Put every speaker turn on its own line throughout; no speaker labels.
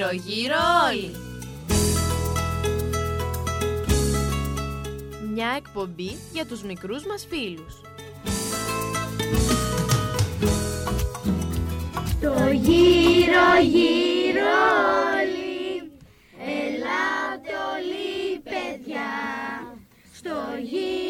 γύρω γύρω όλοι. Μια εκπομπή για τους μικρούς μας φίλους.
Το γύρω γύρω όλοι, ελάτε όλοι παιδιά, στο γύρω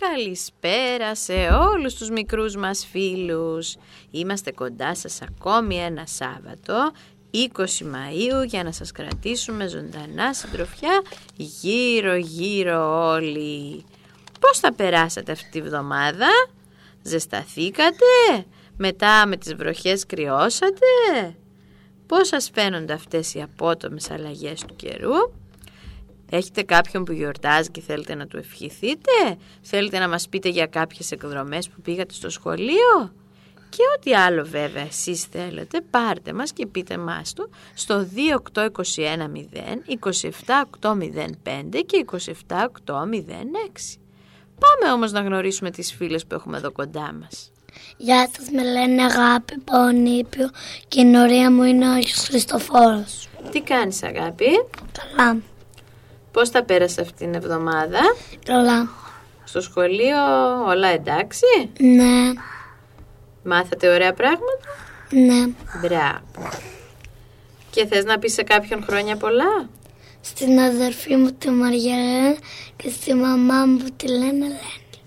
Καλησπέρα σε όλους τους μικρούς μας φίλους. Είμαστε κοντά σας ακόμη ένα Σάββατο, 20 Μαΐου, για να σας κρατήσουμε ζωντανά συντροφιά γύρω γύρω όλοι. Πώς θα περάσατε αυτή τη βδομάδα, ζεσταθήκατε, μετά με τις βροχές κρυώσατε; Πώς σας φαίνονται αυτές οι απότομες αλλαγές του καιρού; Έχετε κάποιον που γιορτάζει και θέλετε να του ευχηθείτε; Θέλετε να μας πείτε για κάποιες εκδρομές που πήγατε στο σχολείο; Και ό,τι άλλο βέβαια εσείς θέλετε πάρτε μας και πείτε μας το στο 28210 27805 και 27806. Πάμε όμως να γνωρίσουμε τις φίλες που έχουμε εδώ κοντά μας.
Γεια σας, με λένε Αγάπη Πονίπιο και η νορία μου είναι ο Άγιος Χριστοφόρος.
Τι κάνεις αγάπη,
Καλά,
πώς θα πέρασε αυτήν την εβδομάδα;
καλά.
Στο σχολείο όλα εντάξει,
Ναι,
μάθατε ωραία πράγματα;
ναι.
Μπράβο. Και θες να πεις σε κάποιον χρόνια πολλά;
Στην αδερφή μου τη Μαριαλένα και στη μαμά μου που τη λένε Ελένη.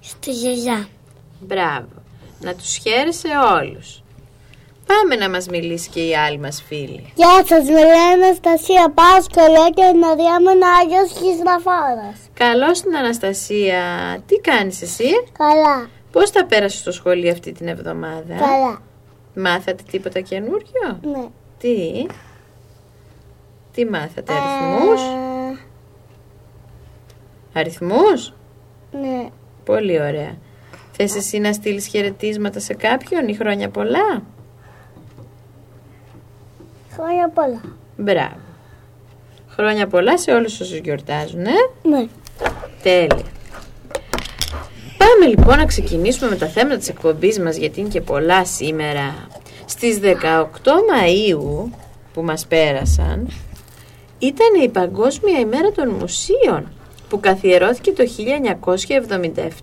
Στη γιαγιά.
Μπράβο. Να τους χαίρεσαι όλους. Πάμε να μας μιλήσει και η άλλη μας φίλη.
Γεια σας, με λένε Αναστασία Πάσκολα και η νορία μου είναι ο Άγιος Χριστοφόρος.
Καλώς την Αναστασία. Τι κάνεις εσύ;
Καλά,
Πώς θα πέρασες στο σχολείο αυτή την εβδομάδα;
καλά.
Μάθατε τίποτα καινούριο;
Ναι.
Τι; Τι μάθατε, αριθμούς;
Ε,
Αριθμούς;
ναι.
Πολύ ωραία. Θες εσύ να στείλεις χαιρετίσματα σε κάποιον ή χρόνια πολλά;
Χρόνια πολλά.
Μπράβο. Χρόνια πολλά σε όλους όσους γιορτάζουν, ε;
Ναι.
Τέλεια. Πάμε λοιπόν να ξεκινήσουμε με τα θέματα της εκπομπής μας γιατί είναι και πολλά σήμερα. Στις 18 Μαΐου που μας πέρασαν ήταν η Παγκόσμια ημέρα των μουσείων που καθιερώθηκε το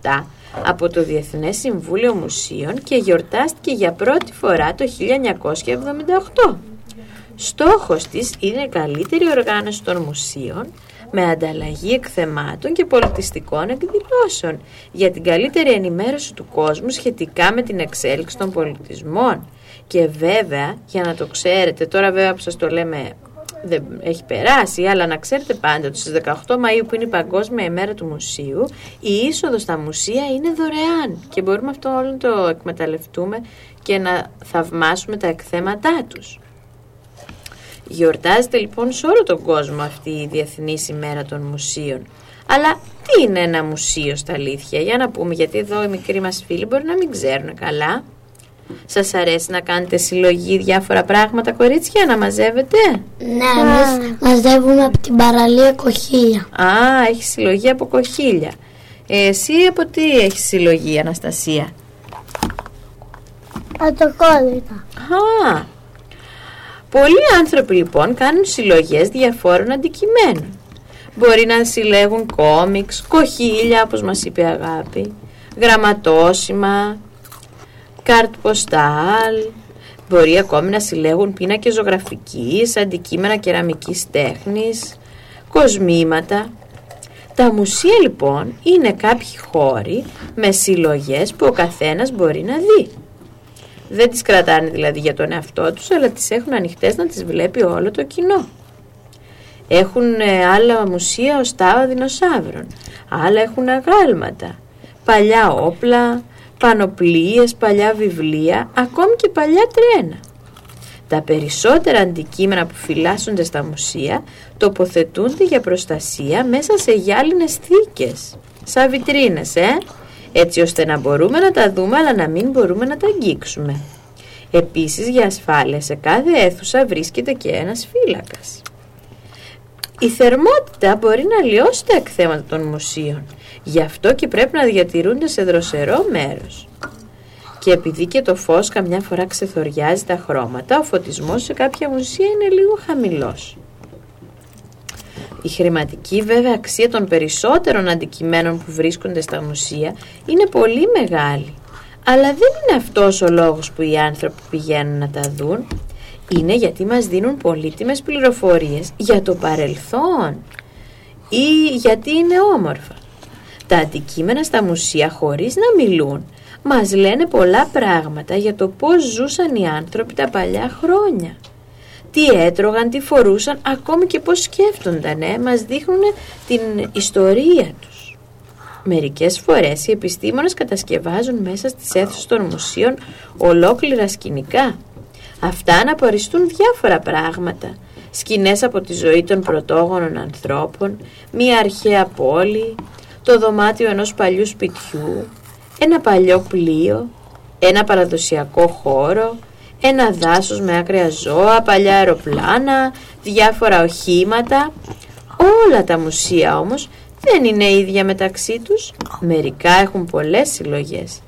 1977 από το Διεθνές Συμβούλιο Μουσείων και γιορτάστηκε για πρώτη φορά το 1978. Στόχος της είναι η καλύτερη οργάνωση των μουσείων με ανταλλαγή εκθεμάτων και πολιτιστικών εκδηλώσεων για την καλύτερη ενημέρωση του κόσμου σχετικά με την εξέλιξη των πολιτισμών. Και βέβαια, για να το ξέρετε, τώρα βέβαια που σας το λέμε δεν έχει περάσει, αλλά να ξέρετε πάντα ότι στις 18 Μαΐου που είναι η Παγκόσμια ημέρα του Μουσείου, η είσοδος στα μουσεία είναι δωρεάν και μπορούμε αυτό όλο να το εκμεταλλευτούμε και να θαυμάσουμε τα εκθέματά τους. Γιορτάζεται λοιπόν σε όλο τον κόσμο αυτή η Διεθνής ημέρα των μουσείων. Αλλά τι είναι ένα μουσείο στα αλήθεια, για να πούμε, γιατί εδώ οι μικροί μας φίλοι μπορεί να μην ξέρουν καλά. Σας αρέσει να κάνετε συλλογή διάφορα πράγματα, κορίτσια, να μαζεύετε;
Ναι, εμείς μαζεύουμε από την παραλία κοχύλια.
Α, έχει συλλογή από κοχύλια. Ε, εσύ από τι έχεις συλλογή, Αναστασία;
Ατοκόλλητα.
Α, πολλοί άνθρωποι λοιπόν κάνουν συλλογές διαφόρων αντικειμένων. μπορεί να συλλέγουν κόμιξ, κοχύλια όπως μας είπε η Αγάπη, γραμματόσημα, κάρτ ποστάλ, μπορεί ακόμη να συλλέγουν πίνακες ζωγραφικής, αντικείμενα κεραμικής τέχνης, κοσμήματα. Τα μουσεία λοιπόν είναι κάποιοι χώροι με συλλογές που ο καθένας μπορεί να δει. Δεν τις κρατάνε δηλαδή για τον εαυτό τους, αλλά τις έχουν ανοιχτές να τις βλέπει όλο το κοινό. Έχουν ε, άλλα μουσεία ως τάβα δεινοσαύρων, άλλα έχουν αγάλματα, παλιά όπλα, πανοπλίες, παλιά βιβλία, ακόμη και παλιά τρένα. Τα περισσότερα αντικείμενα που φυλάσσονται στα μουσεία τοποθετούνται για προστασία μέσα σε γυάλινες θήκες, σαν βιτρίνες, ε; Έτσι ώστε να μπορούμε να τα δούμε αλλά να μην μπορούμε να τα αγγίξουμε. Επίσης για ασφάλεια σε κάθε αίθουσα βρίσκεται και ένας φύλακας. Η θερμότητα μπορεί να λιώσει τα εκθέματα των μουσείων, γι' αυτό και πρέπει να διατηρούνται σε δροσερό μέρος. Και επειδή και το φως καμιά φορά ξεθοριάζει τα χρώματα, ο φωτισμός σε κάποια μουσεία είναι λίγο χαμηλός. Η χρηματική βέβαια αξία των περισσότερων αντικειμένων που βρίσκονται στα μουσεία είναι πολύ μεγάλη. Αλλά δεν είναι αυτός ο λόγος που οι άνθρωποι πηγαίνουν να τα δουν. Είναι γιατί μας δίνουν πολύτιμες πληροφορίες για το παρελθόν ή γιατί είναι όμορφα. Τα αντικείμενα στα μουσεία χωρίς να μιλούν μας λένε πολλά πράγματα για το πώς ζούσαν οι άνθρωποι τα παλιά χρόνια τι έτρωγαν, τι φορούσαν, ακόμη και πώς σκέφτονταν, ε, μας δείχνουν την ιστορία τους. Μερικές φορές οι επιστήμονες κατασκευάζουν μέσα στις αίθουσες των μουσείων ολόκληρα σκηνικά. Αυτά αναπαριστούν διάφορα πράγματα. Σκηνές από τη ζωή των πρωτόγονων ανθρώπων, μία αρχαία πόλη, το δωμάτιο ενός παλιού σπιτιού, ένα παλιό πλοίο, ένα παραδοσιακό χώρο, ένα δάσος με άκρια ζώα, παλιά αεροπλάνα, διάφορα οχήματα. Όλα τα μουσεία όμως δεν είναι ίδια μεταξύ τους. Μερικά έχουν πολλές συλλογές,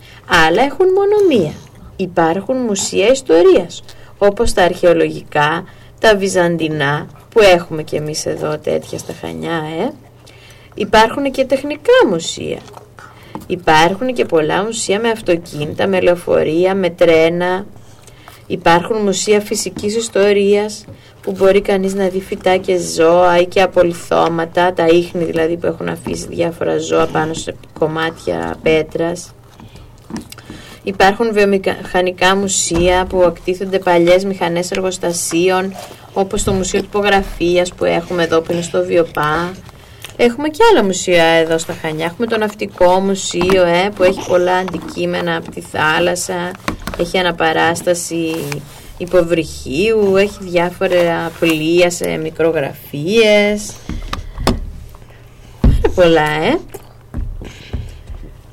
άλλα έχουν μόνο μία. Υπάρχουν μουσεία ιστορίας, όπως τα αρχαιολογικά, τα βυζαντινά, που έχουμε και εμείς εδώ τέτοια στα Χανιά, ε. Υπάρχουν και τεχνικά μουσεία. Υπάρχουν και πολλά μουσεία με αυτοκίνητα, με λεωφορεία, με τρένα, Υπάρχουν μουσεία φυσικής ιστορίας που μπορεί κανείς να δει φυτά και ζώα ή και απολυθώματα, τα ίχνη δηλαδή που έχουν αφήσει διάφορα ζώα πάνω σε κομμάτια πέτρας. Υπάρχουν βιομηχανικά μουσεία που ακτήθονται παλιές μηχανές εργοστασίων όπως το Μουσείο Τυπογραφίας που έχουμε εδώ που είναι στο Βιοπά. Έχουμε και άλλα μουσεία εδώ στα Χανιά. Έχουμε το Ναυτικό Μουσείο ε, που έχει πολλά αντικείμενα από τη θάλασσα έχει αναπαράσταση υποβρυχίου, έχει διάφορα πλοία σε μικρογραφίες. Πάρα πολλά, ε!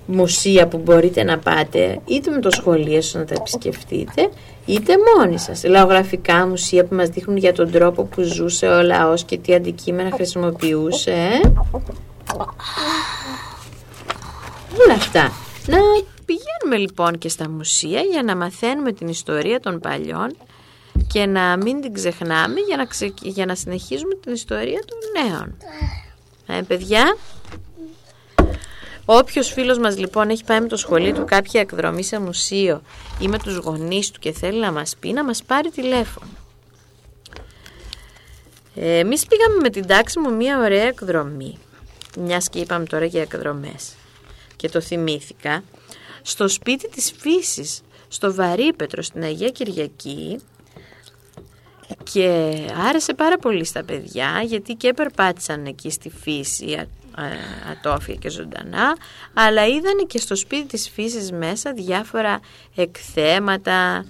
Μουσεία που μπορείτε να πάτε είτε με το σχολείο σας να τα επισκεφτείτε είτε μόνοι σας. Λαογραφικά μουσεία που μας δείχνουν για τον τρόπο που ζούσε ο λαός και τι αντικείμενα χρησιμοποιούσε. Ε; Όλα αυτά. Να Πηγαίνουμε λοιπόν και στα μουσεία για να μαθαίνουμε την ιστορία των παλιών και να μην την ξεχνάμε για να, για να συνεχίζουμε την ιστορία των νέων. Ε, παιδιά, όποιος φίλος μας λοιπόν έχει πάει με το σχολείο του κάποια εκδρομή σε μουσείο ή με τους γονείς του και θέλει να μας πει, να μας πάρει τηλέφωνο. Ε, εμείς πήγαμε με την τάξη μου μια ωραία εκδρομή, μιας και είπαμε τώρα για εκδρομές. Και το θυμήθηκα. Στο σπίτι της φύσης, στο Βαρύπετρο, στην Αγία Κυριακή και άρεσε πάρα πολύ στα παιδιά γιατί και περπάτησαν εκεί στη φύση ατόφια και ζωντανά αλλά είδαν και στο σπίτι της φύσης μέσα διάφορα εκθέματα,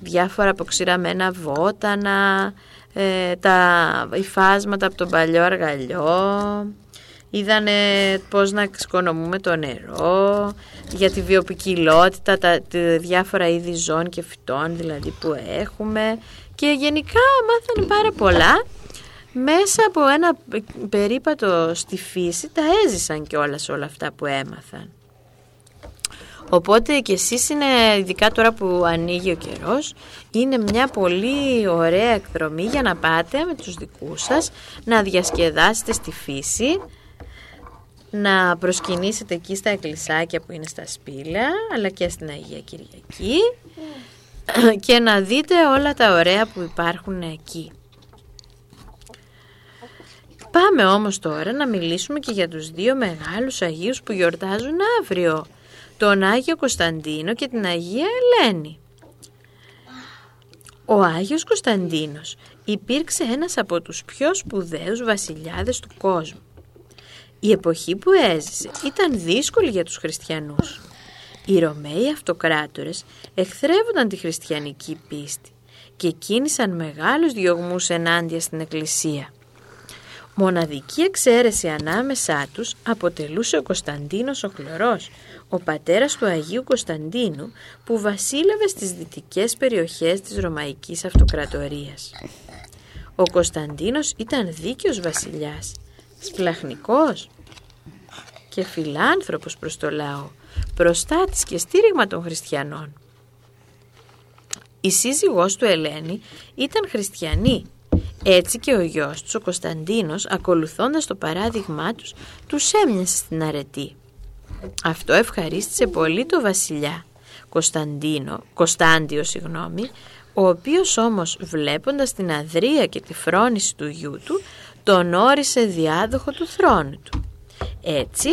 διάφορα αποξηραμένα βότανα, ε, τα υφάσματα από τον παλιό αργαλιό. Είδανε πώς να εξοικονομούμε το νερό, για τη βιοπικιλότητα, τα, διάφορα είδη ζώων και φυτών δηλαδή που έχουμε. Και γενικά μάθανε πάρα πολλά μέσα από ένα περίπατο στη φύση τα έζησαν και όλα όλα αυτά που έμαθαν. Οπότε και εσείς είναι, ειδικά τώρα που ανοίγει ο καιρός, είναι μια πολύ ωραία εκδρομή για να πάτε με τους δικούς σας, να διασκεδάσετε στη φύση, να προσκυνήσετε εκεί στα εκκλησάκια που είναι στα σπήλαια, αλλά και στην Αγία Κυριακή και να δείτε όλα τα ωραία που υπάρχουν εκεί. Πάμε όμως τώρα να μιλήσουμε και για τους δύο μεγάλους Αγίους που γιορτάζουν αύριο, τον Άγιο Κωνσταντίνο και την Αγία Ελένη. Ο Άγιος Κωνσταντίνος υπήρξε ένας από τους πιο σπουδαίους βασιλιάδες του κόσμου. Η εποχή που έζησε ήταν δύσκολη για τους χριστιανούς. Οι Ρωμαίοι αυτοκράτορες εχθρεύονταν τη χριστιανική πίστη και κίνησαν μεγάλους διωγμούς ενάντια στην Εκκλησία. Μοναδική εξαίρεση ανάμεσά τους αποτελούσε ο Κωνσταντίνος ο Χλωρός, ο πατέρας του Αγίου Κωνσταντίνου που βασίλευε στις δυτικές περιοχές της Ρωμαϊκής Αυτοκρατορίας. Ο Κωνσταντίνος ήταν δίκαιος βασιλιάς, σπλαχνικός και φιλάνθρωπος προς το λαό, προστάτης και στήριγμα των χριστιανών. Η σύζυγός του Ελένη ήταν χριστιανή έτσι και ο γιος του, ο Κωνσταντίνος, ακολουθώντας το παράδειγμά τους, τους έμοιασε στην αρετή. Αυτό ευχαρίστησε πολύ το βασιλιά, Κωνσταντίνο, Κωνσταντιο συγγνώμη, ο οποίος όμως βλέποντας την αδρία και τη φρόνηση του γιού του, τον όρισε διάδοχο του θρόνου του. Έτσι,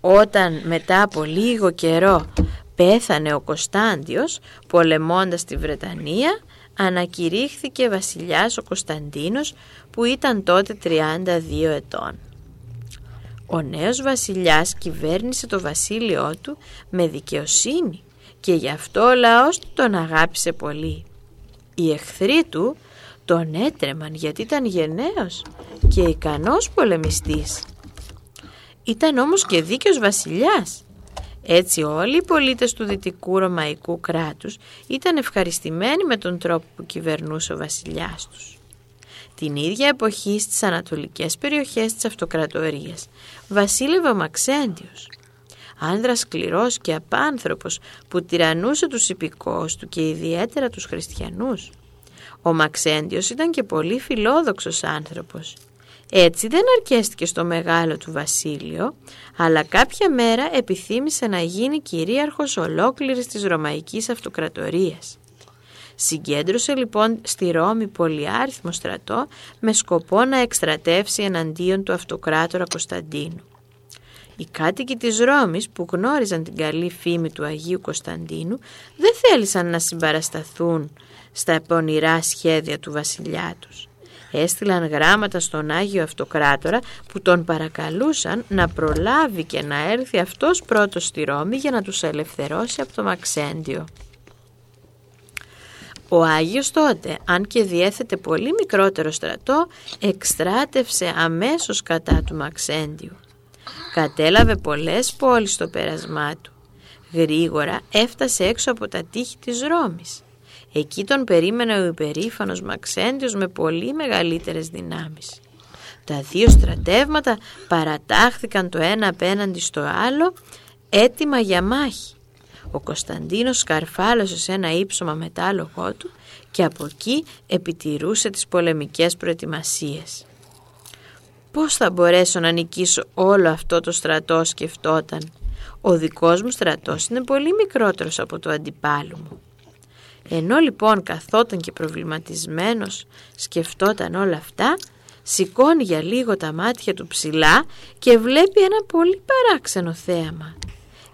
όταν μετά από λίγο καιρό πέθανε ο Κωνσταντιος πολεμώντας τη Βρετανία, ανακηρύχθηκε βασιλιάς ο Κωνσταντίνος που ήταν τότε 32 ετών. Ο νέος βασιλιάς κυβέρνησε το βασίλειό του με δικαιοσύνη και γι' αυτό ο λαός του τον αγάπησε πολύ. Οι εχθροί του τον έτρεμαν γιατί ήταν γενναίος και ικανός πολεμιστής. Ήταν όμως και δίκαιος βασιλιάς έτσι όλοι οι πολίτες του δυτικού ρωμαϊκού κράτους ήταν ευχαριστημένοι με τον τρόπο που κυβερνούσε ο βασιλιάς τους. Την ίδια εποχή στις ανατολικές περιοχές της αυτοκρατορίας βασίλευε ο Μαξέντιος, άνδρας σκληρός και απάνθρωπος που τυραννούσε τους υπηκόους του και ιδιαίτερα τους χριστιανούς. Ο Μαξέντιος ήταν και πολύ φιλόδοξος άνθρωπος έτσι δεν αρκέστηκε στο μεγάλο του βασίλειο, αλλά κάποια μέρα επιθύμησε να γίνει κυρίαρχος ολόκληρης της Ρωμαϊκής Αυτοκρατορίας. Συγκέντρωσε λοιπόν στη Ρώμη πολυάριθμο στρατό με σκοπό να εκστρατεύσει εναντίον του αυτοκράτορα Κωνσταντίνου. Οι κάτοικοι της Ρώμης που γνώριζαν την καλή φήμη του Αγίου Κωνσταντίνου δεν θέλησαν να συμπαρασταθούν στα πονηρά σχέδια του βασιλιά τους έστειλαν γράμματα στον Άγιο Αυτοκράτορα που τον παρακαλούσαν να προλάβει και να έρθει αυτός πρώτος στη Ρώμη για να τους ελευθερώσει από το Μαξέντιο. Ο Άγιος τότε, αν και διέθετε πολύ μικρότερο στρατό, εκστράτευσε αμέσως κατά του Μαξέντιου. Κατέλαβε πολλές πόλεις στο πέρασμά του. Γρήγορα έφτασε έξω από τα τείχη της Ρώμης. Εκεί τον περίμενε ο υπερήφανος Μαξέντιος με πολύ μεγαλύτερες δυνάμεις. Τα δύο στρατεύματα παρατάχθηκαν το ένα απέναντι στο άλλο έτοιμα για μάχη. Ο Κωνσταντίνος σκαρφάλωσε σε ένα ύψωμα μετάλογό του και από εκεί επιτηρούσε τις πολεμικές προετοιμασίες. Πώς θα μπορέσω να νικήσω όλο αυτό το στρατό σκεφτόταν. Ο δικός μου στρατός είναι πολύ μικρότερος από το αντιπάλου μου. Ενώ λοιπόν καθόταν και προβληματισμένος σκεφτόταν όλα αυτά, σηκώνει για λίγο τα μάτια του ψηλά και βλέπει ένα πολύ παράξενο θέαμα.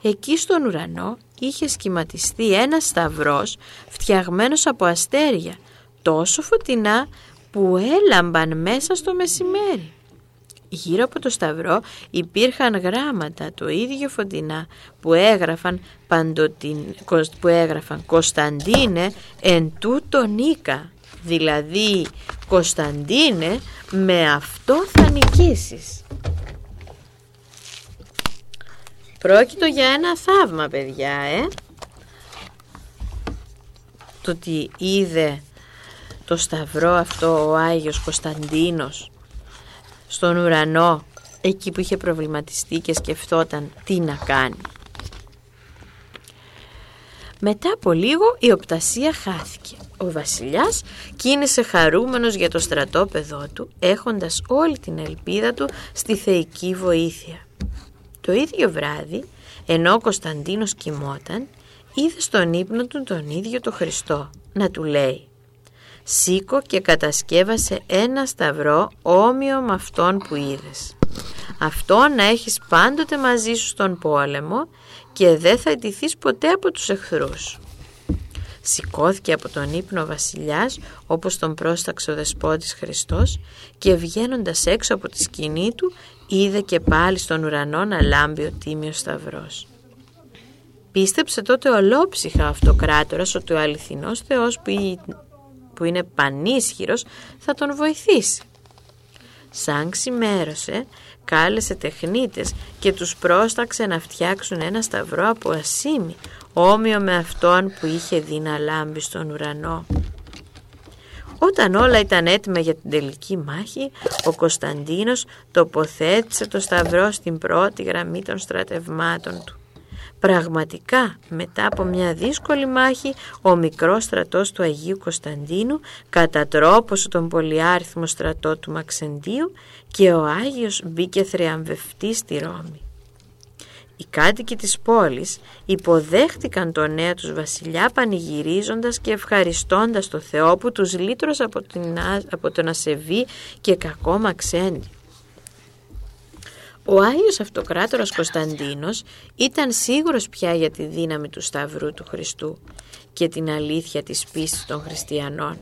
Εκεί στον ουρανό είχε σχηματιστεί ένας σταυρός φτιαγμένος από αστέρια, τόσο φωτεινά που έλαμπαν μέσα στο μεσημέρι. Γύρω από το σταυρό υπήρχαν γράμματα το ίδιο φωτεινά που έγραφαν, παντοτιν, που έγραφαν Κωνσταντίνε εν τούτο νίκα. Δηλαδή Κωνσταντίνε με αυτό θα νικήσεις. Πρόκειτο για ένα θαύμα παιδιά ε. Το ότι είδε το σταυρό αυτό ο Άγιος Κωνσταντίνος στον ουρανό εκεί που είχε προβληματιστεί και σκεφτόταν τι να κάνει. Μετά από λίγο η οπτασία χάθηκε. Ο βασιλιάς κίνησε χαρούμενος για το στρατόπεδό του, έχοντας όλη την ελπίδα του στη θεϊκή βοήθεια. Το ίδιο βράδυ, ενώ ο Κωνσταντίνος κοιμόταν, είδε στον ύπνο του τον ίδιο το Χριστό να του λέει «Σήκω και κατασκεύασε ένα σταυρό όμοιο με αυτόν που είδες. Αυτό να έχεις πάντοτε μαζί σου στον πόλεμο και δεν θα ετηθείς ποτέ από τους εχθρούς». Σηκώθηκε από τον ύπνο ο βασιλιάς όπως τον πρόσταξε ο δεσπότης Χριστός και βγαίνοντας έξω από τη σκηνή του είδε και πάλι στον ουρανό να λάμπει ο τίμιος σταυρός. Πίστεψε τότε ολόψυχα αυτοκράτορας ότι ο αληθινός Θεός που είναι πανίσχυρος θα τον βοηθήσει. Σαν ξημέρωσε, κάλεσε τεχνίτες και τους πρόσταξε να φτιάξουν ένα σταυρό από ασίμι, όμοιο με αυτόν που είχε δει να λάμπει στον ουρανό. Όταν όλα ήταν έτοιμα για την τελική μάχη, ο Κωνσταντίνος τοποθέτησε το σταυρό στην πρώτη γραμμή των στρατευμάτων του. Πραγματικά, μετά από μια δύσκολη μάχη, ο μικρός στρατός του Αγίου Κωνσταντίνου κατατρόπωσε τον πολυάριθμο στρατό του Μαξεντίου και ο Άγιος μπήκε θριαμβευτή στη Ρώμη. Οι κάτοικοι της πόλης υποδέχτηκαν τον νέο τους βασιλιά πανηγυρίζοντας και ευχαριστώντας το Θεό που τους λύτρωσε από, την, από τον ασεβή και κακό Μαξέντη. Ο Άγιος Αυτοκράτορας Κωνσταντίνος ήταν σίγουρος πια για τη δύναμη του Σταυρού του Χριστού και την αλήθεια της πίστης των χριστιανών.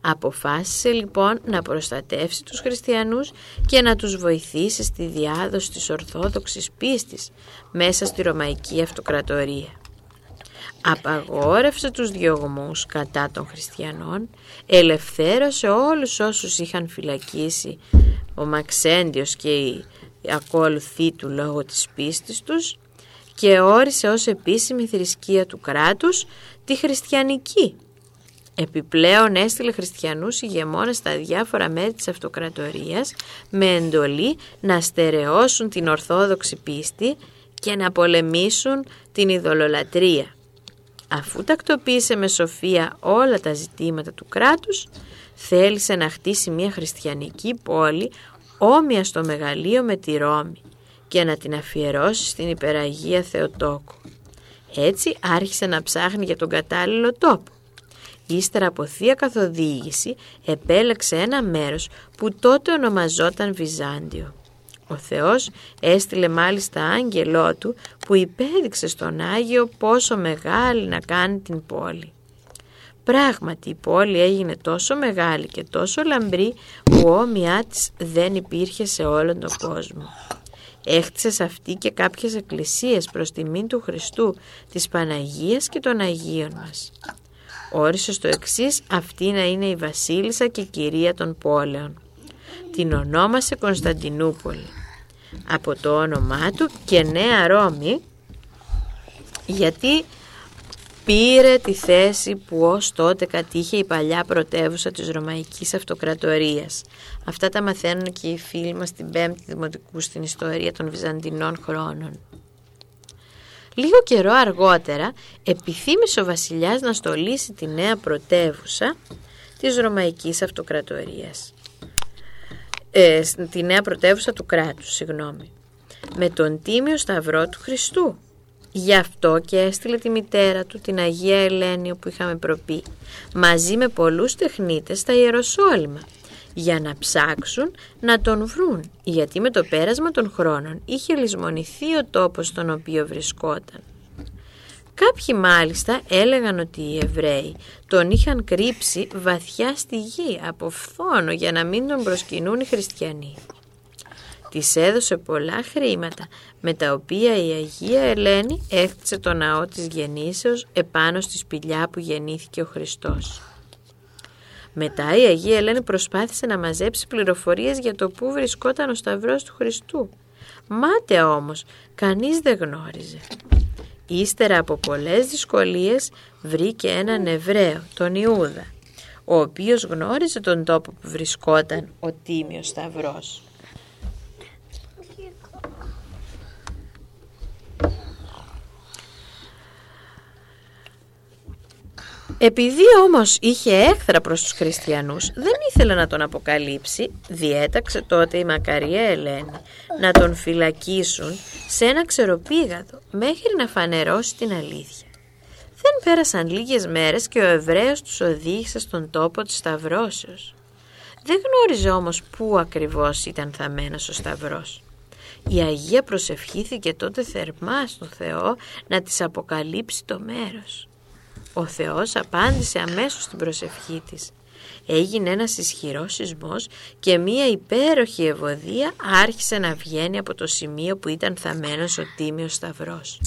Αποφάσισε λοιπόν να προστατεύσει τους χριστιανούς και να τους βοηθήσει στη διάδοση της Ορθόδοξης πίστης μέσα στη Ρωμαϊκή Αυτοκρατορία. Απαγόρευσε τους διωγμούς κατά των χριστιανών, ελευθέρωσε όλους όσους είχαν φυλακίσει ο Μαξέντιος και οι ακολουθοί του λόγω της πίστης τους και όρισε ως επίσημη θρησκεία του κράτους τη χριστιανική Επιπλέον έστειλε χριστιανούς ηγεμόνες στα διάφορα μέρη της αυτοκρατορίας με εντολή να στερεώσουν την ορθόδοξη πίστη και να πολεμήσουν την ειδωλολατρεία. Αφού τακτοποίησε με σοφία όλα τα ζητήματα του κράτους, θέλησε να χτίσει μια χριστιανική πόλη όμοια στο μεγαλείο με τη Ρώμη και να την αφιερώσει στην υπεραγία Θεοτόκου. Έτσι άρχισε να ψάχνει για τον κατάλληλο τόπο. Ύστερα από θεία καθοδήγηση επέλεξε ένα μέρος που τότε ονομαζόταν Βυζάντιο. Ο Θεός έστειλε μάλιστα άγγελό του που υπέδειξε στον Άγιο πόσο μεγάλη να κάνει την πόλη. Πράγματι η πόλη έγινε τόσο μεγάλη και τόσο λαμπρή που όμοιά της δεν υπήρχε σε όλον τον κόσμο. Έχτισε σε αυτή και κάποιες εκκλησίες προς τιμήν του Χριστού, της Παναγίας και των Αγίων μας όρισε στο εξής αυτή να είναι η βασίλισσα και κυρία των πόλεων. Την ονόμασε Κωνσταντινούπολη. Από το όνομά του και Νέα Ρώμη γιατί πήρε τη θέση που ως τότε κατήχε η παλιά πρωτεύουσα της Ρωμαϊκής Αυτοκρατορίας. Αυτά τα μαθαίνουν και οι φίλοι μας στην πέμπτη δημοτικού στην ιστορία των Βυζαντινών χρόνων. Λίγο καιρό αργότερα επιθύμησε ο βασιλιάς να στολίσει τη νέα πρωτεύουσα της Ρωμαϊκής Αυτοκρατορίας. Ε, τη νέα πρωτεύουσα του κράτους, συγγνώμη. Με τον Τίμιο Σταυρό του Χριστού. Γι' αυτό και έστειλε τη μητέρα του, την Αγία Ελένη που είχαμε προπεί, μαζί με πολλούς τεχνίτες στα Ιεροσόλυμα για να ψάξουν να τον βρουν, γιατί με το πέρασμα των χρόνων είχε λησμονηθεί ο τόπος στον οποίο βρισκόταν. Κάποιοι μάλιστα έλεγαν ότι οι Εβραίοι τον είχαν κρύψει βαθιά στη γη από φθόνο για να μην τον προσκυνούν οι χριστιανοί. Της έδωσε πολλά χρήματα με τα οποία η Αγία Ελένη έκτισε το ναό της γεννήσεως επάνω στη σπηλιά που γεννήθηκε ο Χριστός. Μετά η Αγία Ελένη προσπάθησε να μαζέψει πληροφορίες για το πού βρισκόταν ο Σταυρός του Χριστού. Μάταια όμως, κανείς δεν γνώριζε. Ύστερα από πολλές δυσκολίες βρήκε έναν Εβραίο, τον Ιούδα, ο οποίος γνώριζε τον τόπο που βρισκόταν ο Τίμιος Σταυρός. Επειδή όμως είχε έχθρα προς τους χριστιανούς, δεν ήθελε να τον αποκαλύψει, διέταξε τότε η Μακαρία Ελένη να τον φυλακίσουν σε ένα ξεροπήγαδο μέχρι να φανερώσει την αλήθεια. Δεν πέρασαν λίγες μέρες και ο Εβραίος τους οδήγησε στον τόπο της Σταυρώσεως. Δεν γνώριζε όμως πού ακριβώς ήταν θαμένος ο Σταυρός. Η Αγία προσευχήθηκε τότε θερμά στον Θεό να της αποκαλύψει το μέρος. Ο Θεός απάντησε αμέσως στην προσευχή της. Έγινε ένας ισχυρός σεισμός και μία υπέροχη ευωδία άρχισε να βγαίνει από το σημείο που ήταν θαμένος ο Τίμιος Σταυρός.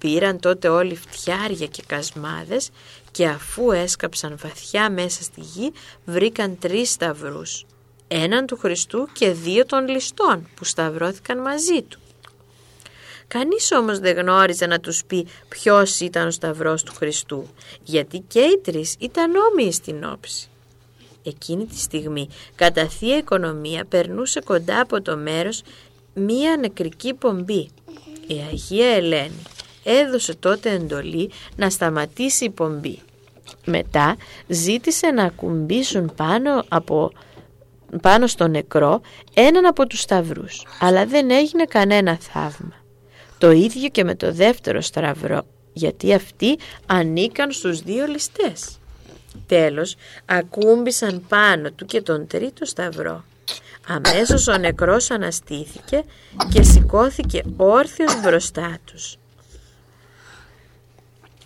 Πήραν τότε όλοι φτιάρια και κασμάδες και αφού έσκαψαν βαθιά μέσα στη γη βρήκαν τρεις σταυρούς. Έναν του Χριστού και δύο των ληστών που σταυρώθηκαν μαζί του. Κανείς όμως δεν γνώριζε να τους πει ποιος ήταν ο σταυρός του Χριστού, γιατί και οι τρεις ήταν όμοιοι στην όψη. Εκείνη τη στιγμή, κατά θεία οικονομία, περνούσε κοντά από το μέρος μία νεκρική πομπή. Η Αγία Ελένη έδωσε τότε εντολή να σταματήσει η πομπή. Μετά ζήτησε να ακουμπήσουν πάνω, από, πάνω στο νεκρό έναν από τους σταυρούς, αλλά δεν έγινε κανένα θαύμα. Το ίδιο και με το δεύτερο σταυρό, γιατί αυτοί ανήκαν στους δύο ληστές. Τέλος, ακούμπησαν πάνω του και τον τρίτο σταυρό. Αμέσως ο νεκρός αναστήθηκε και σηκώθηκε όρθιος μπροστά τους.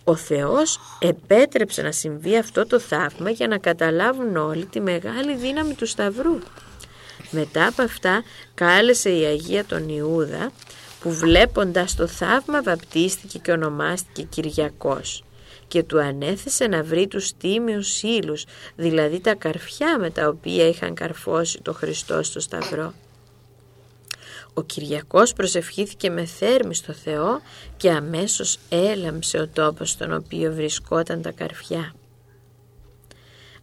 Ο Θεός επέτρεψε να συμβεί αυτό το θαύμα για να καταλάβουν όλοι τη μεγάλη δύναμη του Σταυρού. Μετά από αυτά κάλεσε η Αγία τον Ιούδα που βλέποντας το θαύμα βαπτίστηκε και ονομάστηκε Κυριακός και του ανέθεσε να βρει τους τίμιους ύλους, δηλαδή τα καρφιά με τα οποία είχαν καρφώσει το Χριστό στο Σταυρό. Ο Κυριακός προσευχήθηκε με θέρμη στο Θεό και αμέσως έλαμψε ο τόπος στον οποίο βρισκόταν τα καρφιά.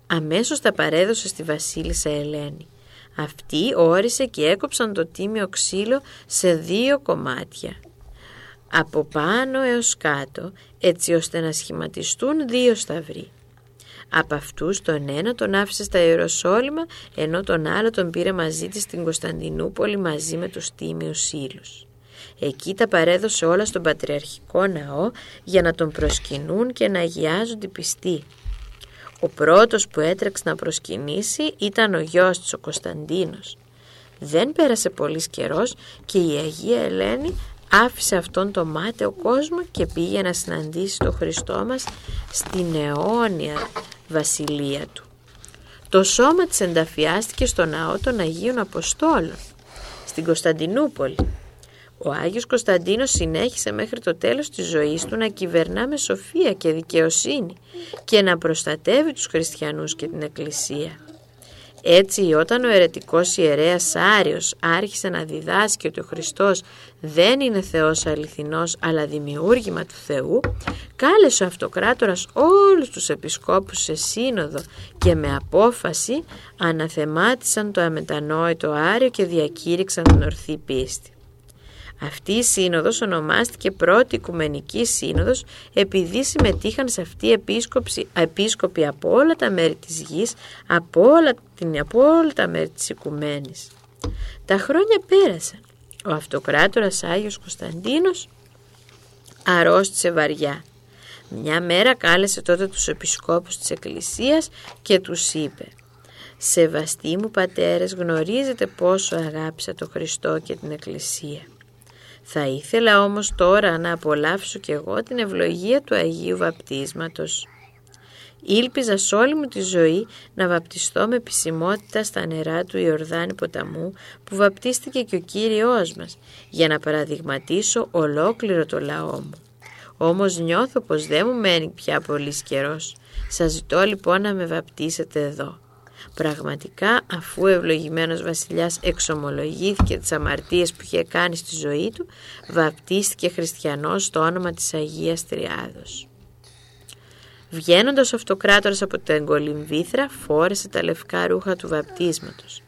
Αμέσως τα παρέδωσε στη βασίλισσα Ελένη. Αυτή όρισε και έκοψαν το τίμιο ξύλο σε δύο κομμάτια. Από πάνω έως κάτω, έτσι ώστε να σχηματιστούν δύο σταυροί. Από αυτούς τον ένα τον άφησε στα Ιεροσόλυμα, ενώ τον άλλο τον πήρε μαζί της στην Κωνσταντινούπολη μαζί με τους τίμιους ύλους. Εκεί τα παρέδωσε όλα στον Πατριαρχικό Ναό για να τον προσκυνούν και να αγιάζουν την πιστή. Ο πρώτος που έτρεξε να προσκυνήσει ήταν ο γιος της, ο Κωνσταντίνος. Δεν πέρασε πολύς καιρός και η Αγία Ελένη άφησε αυτόν το μάταιο κόσμος και πήγε να συναντήσει τον Χριστό μας στην αιώνια βασιλεία του. Το σώμα της ενταφιάστηκε στο ναό των Αγίων Αποστόλων, στην Κωνσταντινούπολη. Ο Άγιος Κωνσταντίνος συνέχισε μέχρι το τέλος της ζωής του να κυβερνά με σοφία και δικαιοσύνη και να προστατεύει τους χριστιανούς και την Εκκλησία. Έτσι όταν ο αιρετικός ιερέας Άριος άρχισε να διδάσκει ότι ο Χριστός δεν είναι Θεός αληθινός αλλά δημιούργημα του Θεού, κάλεσε ο αυτοκράτορας όλους τους επισκόπους σε σύνοδο και με απόφαση αναθεμάτισαν το αμετανόητο Άριο και διακήρυξαν την ορθή πίστη. Αυτή η σύνοδος ονομάστηκε πρώτη οικουμενική σύνοδος επειδή συμμετείχαν σε αυτή οι επίσκοποι από όλα τα μέρη της γης, από όλα, την, από όλα τα μέρη της οικουμένης. Τα χρόνια πέρασαν. Ο αυτοκράτορας Άγιος Κωνσταντίνος αρρώστησε βαριά. Μια μέρα κάλεσε τότε τους επισκόπους της Εκκλησίας και τους είπε «Σεβαστοί μου πατέρες γνωρίζετε πόσο αγάπησα το Χριστό και την Εκκλησία. Θα ήθελα όμως τώρα να απολαύσω κι εγώ την ευλογία του Αγίου Βαπτίσματος. Ήλπιζα σ' όλη μου τη ζωή να βαπτιστώ με επισημότητα στα νερά του Ιορδάνη ποταμού που βαπτίστηκε και ο Κύριος μας για να παραδειγματίσω ολόκληρο το λαό μου. Όμως νιώθω πως δεν μου μένει πια πολύς καιρός. Σας ζητώ λοιπόν να με βαπτίσετε εδώ. Πραγματικά αφού ο ευλογημένος βασιλιάς εξομολογήθηκε τις αμαρτίες που είχε κάνει στη ζωή του, βαπτίστηκε χριστιανός στο όνομα της Αγίας Τριάδος. Βγαίνοντας ο αυτοκράτορας από την εγκολυμβήθρα φόρεσε τα λευκά ρούχα του βαπτίσματος.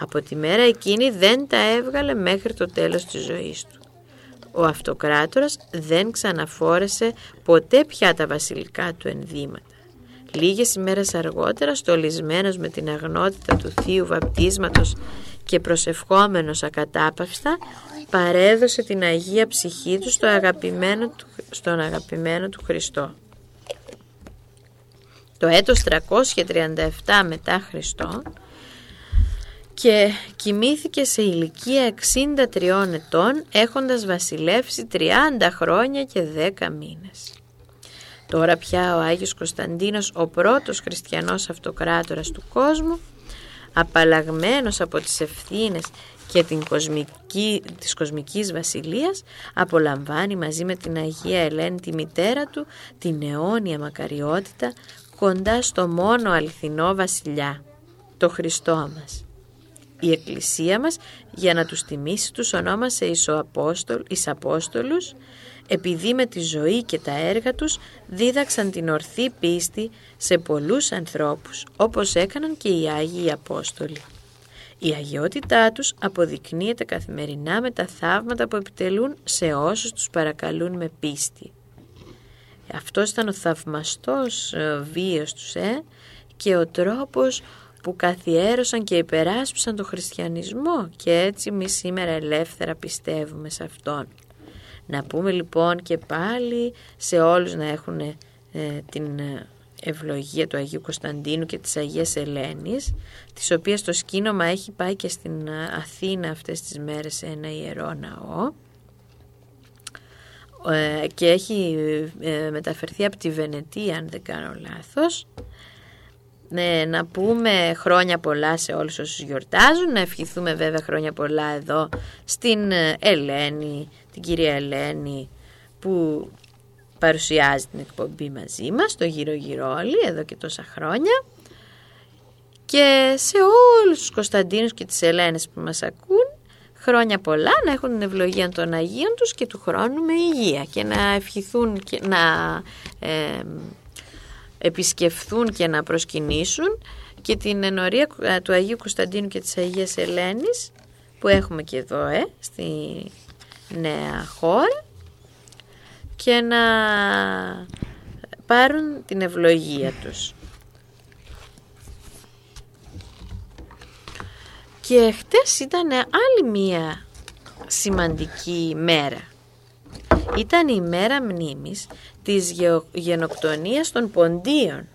Από τη μέρα εκείνη δεν τα έβγαλε μέχρι το τέλος της ζωής του. Ο αυτοκράτορας δεν ξαναφόρεσε ποτέ πια τα βασιλικά του ενδύματα. Λίγες ημέρες αργότερα, στολισμένος με την αγνότητα του θείου βαπτίσματος και προσευχόμενος ακατάπαυστα, παρέδωσε την Αγία Ψυχή του, στο αγαπημένο του, στον αγαπημένο του Χριστό. Το έτος 337 μετά Χριστό και κοιμήθηκε σε ηλικία 63 ετών έχοντας βασιλεύσει 30 χρόνια και 10 μήνες. Τώρα πια ο Άγιος Κωνσταντίνος, ο πρώτος χριστιανός αυτοκράτορας του κόσμου, απαλλαγμένος από τις ευθύνες και την κοσμική, της κοσμικής βασιλείας, απολαμβάνει μαζί με την Αγία Ελένη τη μητέρα του την αιώνια μακαριότητα κοντά στο μόνο αληθινό βασιλιά, το Χριστό μας. Η Εκκλησία μας για να τους τιμήσει τους ονόμασε εις, εις Απόστολους επειδή με τη ζωή και τα έργα τους δίδαξαν την ορθή πίστη σε πολλούς ανθρώπους όπως έκαναν και οι Άγιοι Απόστολοι. Η αγιότητά τους αποδεικνύεται καθημερινά με τα θαύματα που επιτελούν σε όσους τους παρακαλούν με πίστη. Αυτός ήταν ο θαυμαστός ε, βίος τους ε, και ο τρόπος που καθιέρωσαν και υπεράσπισαν τον χριστιανισμό και έτσι εμείς σήμερα ελεύθερα πιστεύουμε σε Αυτόν. Να πούμε λοιπόν και πάλι σε όλους να έχουν ε, την ε, ευλογία του Αγίου Κωνσταντίνου και της Αγίας Ελένης, της οποίας το σκήνομα έχει πάει και στην ε, Αθήνα αυτές τις μέρες σε ένα ιερό ναό. Και έχει μεταφερθεί από τη Βενετία αν δεν κάνω λάθος. Ναι, να πούμε χρόνια πολλά σε όλους όσους γιορτάζουν, να ευχηθούμε βέβαια χρόνια πολλά εδώ στην ε, Ελένη, την κυρία Ελένη που παρουσιάζει την εκπομπή μαζί μας, το γύρω γύρω όλοι, εδώ και τόσα χρόνια. Και σε όλους τους Κωνσταντίνους και τις Ελένες που μας ακούν χρόνια πολλά να έχουν την ευλογία των Αγίων τους και του χρόνου με υγεία. Και να ευχηθούν και να ε, επισκεφθούν και να προσκυνήσουν και την ενορία ε, του Αγίου Κωνσταντίνου και της Αγίας Ελένης που έχουμε και εδώ ε, στη νέα χώρα και να πάρουν την ευλογία τους. Και χτες ήταν άλλη μία σημαντική μέρα. Ήταν η μέρα μνήμης της γενοκτονίας των ποντίων.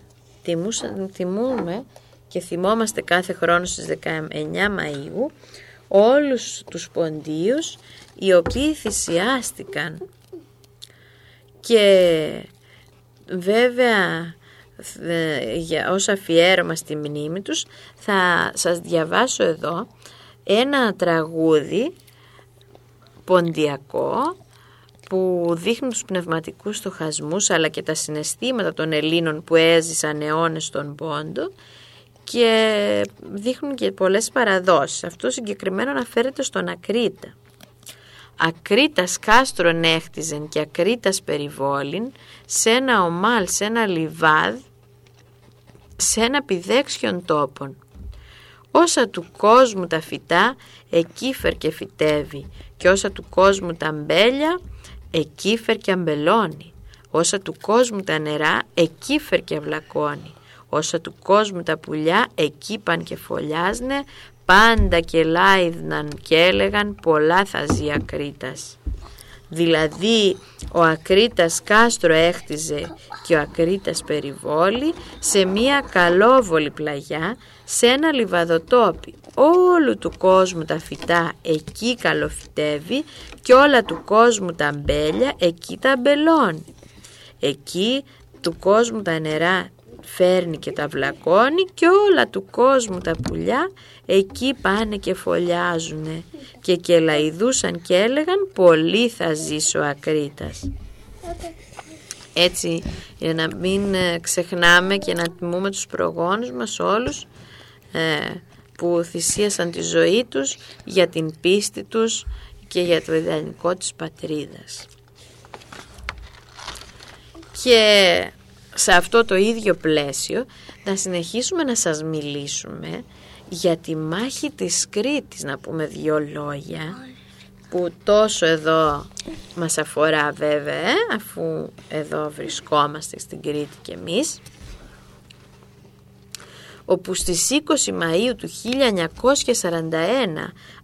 Θυμούμε και θυμόμαστε κάθε χρόνο στις 19 Μαΐου όλους τους ποντίους οι οποίοι θυσιάστηκαν και βέβαια για ως αφιέρωμα στη μνήμη τους θα σας διαβάσω εδώ ένα τραγούδι ποντιακό που δείχνουν τους πνευματικούς στοχασμούς αλλά και τα συναισθήματα των Ελλήνων που έζησαν αιώνες στον Πόντο και δείχνουν και πολλές παραδόσεις. Αυτό συγκεκριμένο αναφέρεται στον Ακρίτα. Ακρίτας κάστρον έχτιζεν και ακρίτας περιβόλην σε ένα ομάλ, σε ένα λιβάδ, σε ένα πηδέξιον τόπον. Όσα του κόσμου τα φυτά, εκείφερ και φυτεύει και όσα του κόσμου τα μπέλια, εκείφερ και αμπελώνει. Όσα του κόσμου τα νερά, εκείφερ και αυλακώνει. Όσα του κόσμου τα πουλιά, εκεί παν και φωλιάζνε, πάντα και λάιδναν και έλεγαν πολλά θα ζει Ακρίτας. Δηλαδή ο Ακρίτας κάστρο έχτιζε και ο Ακρίτας περιβόλη σε μία καλόβολη πλαγιά σε ένα λιβαδοτόπι. Όλου του κόσμου τα φυτά εκεί καλοφυτεύει και όλα του κόσμου τα μπέλια εκεί τα μπελώνει. Εκεί του κόσμου τα νερά φέρνει και τα βλακώνει και όλα του κόσμου τα πουλιά εκεί πάνε και φωλιάζουνε και κελαϊδούσαν και έλεγαν πολύ θα ζήσει ο Ακρίτας. Έτσι για να μην ε, ξεχνάμε και να τιμούμε τους προγόνους μας όλους ε, που θυσίασαν τη ζωή τους για την πίστη τους και για το ιδανικό της πατρίδας. Και σε αυτό το ίδιο πλαίσιο να συνεχίσουμε να σας μιλήσουμε για τη μάχη της Κρήτης να πούμε δύο λόγια που τόσο εδώ μας αφορά βέβαια αφού εδώ βρισκόμαστε στην Κρήτη και εμείς όπου στις 20 Μαΐου του 1941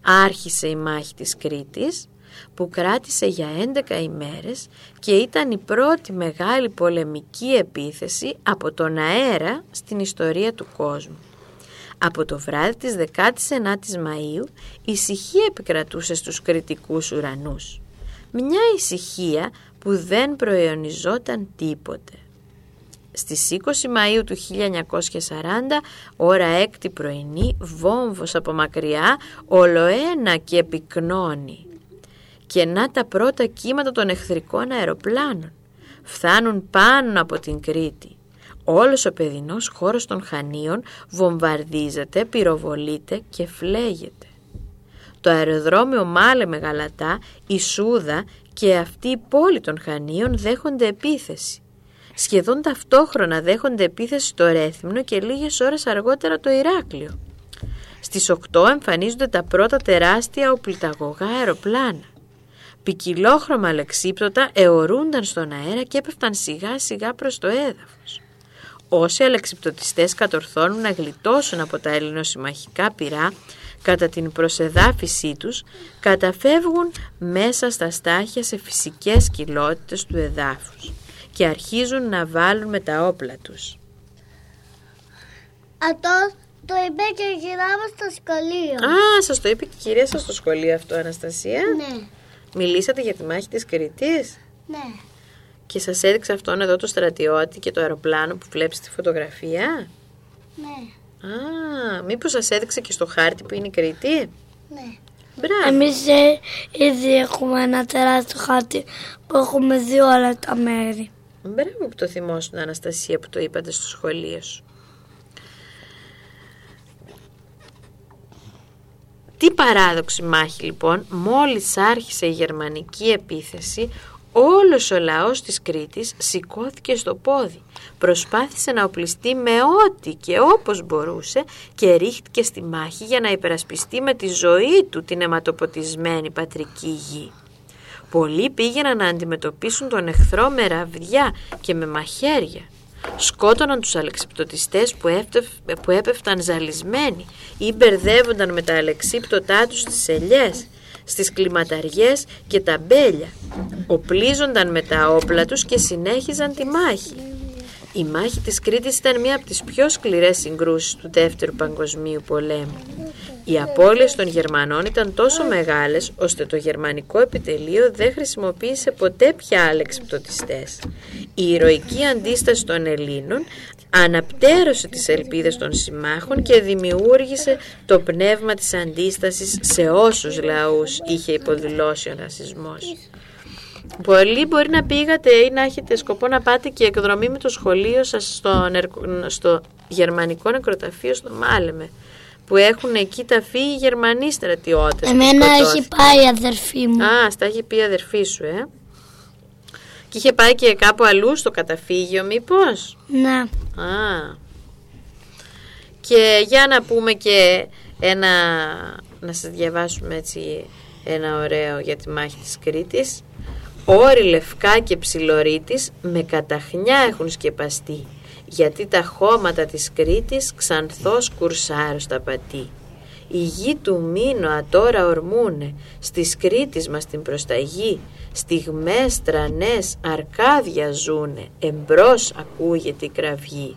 άρχισε η μάχη της Κρήτης που κράτησε για 11 ημέρες και ήταν η πρώτη μεγάλη πολεμική επίθεση από τον αέρα στην ιστορία του κόσμου. Από το βράδυ της 19ης Μαΐου ησυχία επικρατούσε στους κριτικούς ουρανούς. Μια ησυχία που δεν προαιωνιζόταν τίποτε. Στις 20 Μαΐου του 1940, ώρα έκτη πρωινή, βόμβος από μακριά, ολοένα και επικνώνει. Και να τα πρώτα κύματα των εχθρικών αεροπλάνων. Φτάνουν πάνω από την Κρήτη. Όλος ο παιδινός χώρος των Χανίων βομβαρδίζεται, πυροβολείται και φλέγεται. Το αεροδρόμιο Μάλε Μεγαλατά, η Σούδα και αυτή η πόλη των Χανίων δέχονται επίθεση. Σχεδόν ταυτόχρονα δέχονται επίθεση το Ρέθυμνο και λίγες ώρες αργότερα το Ηράκλειο. Στις 8 εμφανίζονται τα πρώτα τεράστια οπλιταγωγά αεροπλάνα. Πικυλόχρωμα αλεξίπτωτα αιωρούνταν στον αέρα και έπεφταν σιγά σιγά προς το έδαφος. Όσοι αλεξιπτωτιστές κατορθώνουν να γλιτώσουν από τα ελληνοσυμμαχικά πυρά κατά την προσεδάφισή τους, καταφεύγουν μέσα στα στάχια σε φυσικές κοιλότητες του εδάφους και αρχίζουν να βάλουν με τα όπλα τους.
Αυτό το είπε και η κυρία μας στο σχολείο.
Α, σας το είπε και η κυρία σας στο σχολείο αυτό, Αναστασία.
Ναι,
Μιλήσατε για τη μάχη της Κρητής;
Ναι.
και σας έδειξε αυτόν εδώ το στρατιώτη και το αεροπλάνο που βλέπεις στη φωτογραφία;
Ναι,
Α, μήπως σας έδειξε και στο χάρτη που είναι η Κρήτη;
ναι.
Μπράβο.
Εμείς ε, ήδη έχουμε ένα τεράστιο χάρτη που έχουμε δει όλα τα μέρη.
Μπράβο που το θυμόσουν Αναστασία που το είπατε στο σχολείο σου. Τι παράδοξη μάχη λοιπόν, μόλις άρχισε η γερμανική επίθεση, όλος ο λαός της Κρήτης σηκώθηκε στο πόδι. Προσπάθησε να οπλιστεί με ό,τι και όπως μπορούσε και ρίχτηκε στη μάχη για να υπερασπιστεί με τη ζωή του την αιματοποτισμένη πατρική γη. Πολλοί πήγαιναν να αντιμετωπίσουν τον εχθρό με ραβδιά και με μαχαίρια. Σκότωναν τους αλεξιπτωτιστές που, έφτευ- που έπεφταν ζαλισμένοι ή μπερδεύονταν με τα αλεξίπτωτά τους στις ελιές, στις κλιματαριές και τα μπέλια. Οπλίζονταν με τα όπλα τους και συνέχιζαν τη μάχη. Η μάχη της Κρήτης ήταν μία από τις πιο σκληρές συγκρούσεις του Δεύτερου Παγκοσμίου Πολέμου. Οι απώλειες των Γερμανών ήταν τόσο μεγάλες ώστε το γερμανικό επιτελείο δεν χρησιμοποίησε ποτέ πια αλεξιπτωτιστές. Η ηρωική αντίσταση των Ελλήνων αναπτέρωσε τις ελπίδες των συμμάχων και δημιούργησε το πνεύμα της αντίστασης σε όσους λαούς είχε υποδηλώσει ο νασισμός. Πολλοί μπορεί να πήγατε ή να έχετε σκοπό να πάτε και εκδρομή με το σχολείο σας στο, νερκο- στο γερμανικό νεκροταφείο στο Μάλεμε που έχουν εκεί ταφεί οι Γερμανοί στρατιώτες. που
Εμένα έχει
σκοτώθηκαν.
πάει η αδερφή μου.
Α, στα έχει πει η αδερφή σου, ε. Και είχε πάει και κάπου αλλού στο καταφύγιο μήπως;
Ναι.
Α. Και για να πούμε και ένα, να σας διαβάσουμε έτσι ένα ωραίο για τη μάχη της Κρήτης. Όρη λευκά και ψιλορίτης με καταχνιά έχουν σκεπαστεί, γιατί τα χώματα της Κρήτης ξανθός κουρσάρος τα πατεί. Η γη του Μίνωα τώρα ορμούνε, στις Κρήτης μας την προσταγή, στιγμές τρανές αρκάδια ζούνε, εμπρός ακούγεται η κραυγή.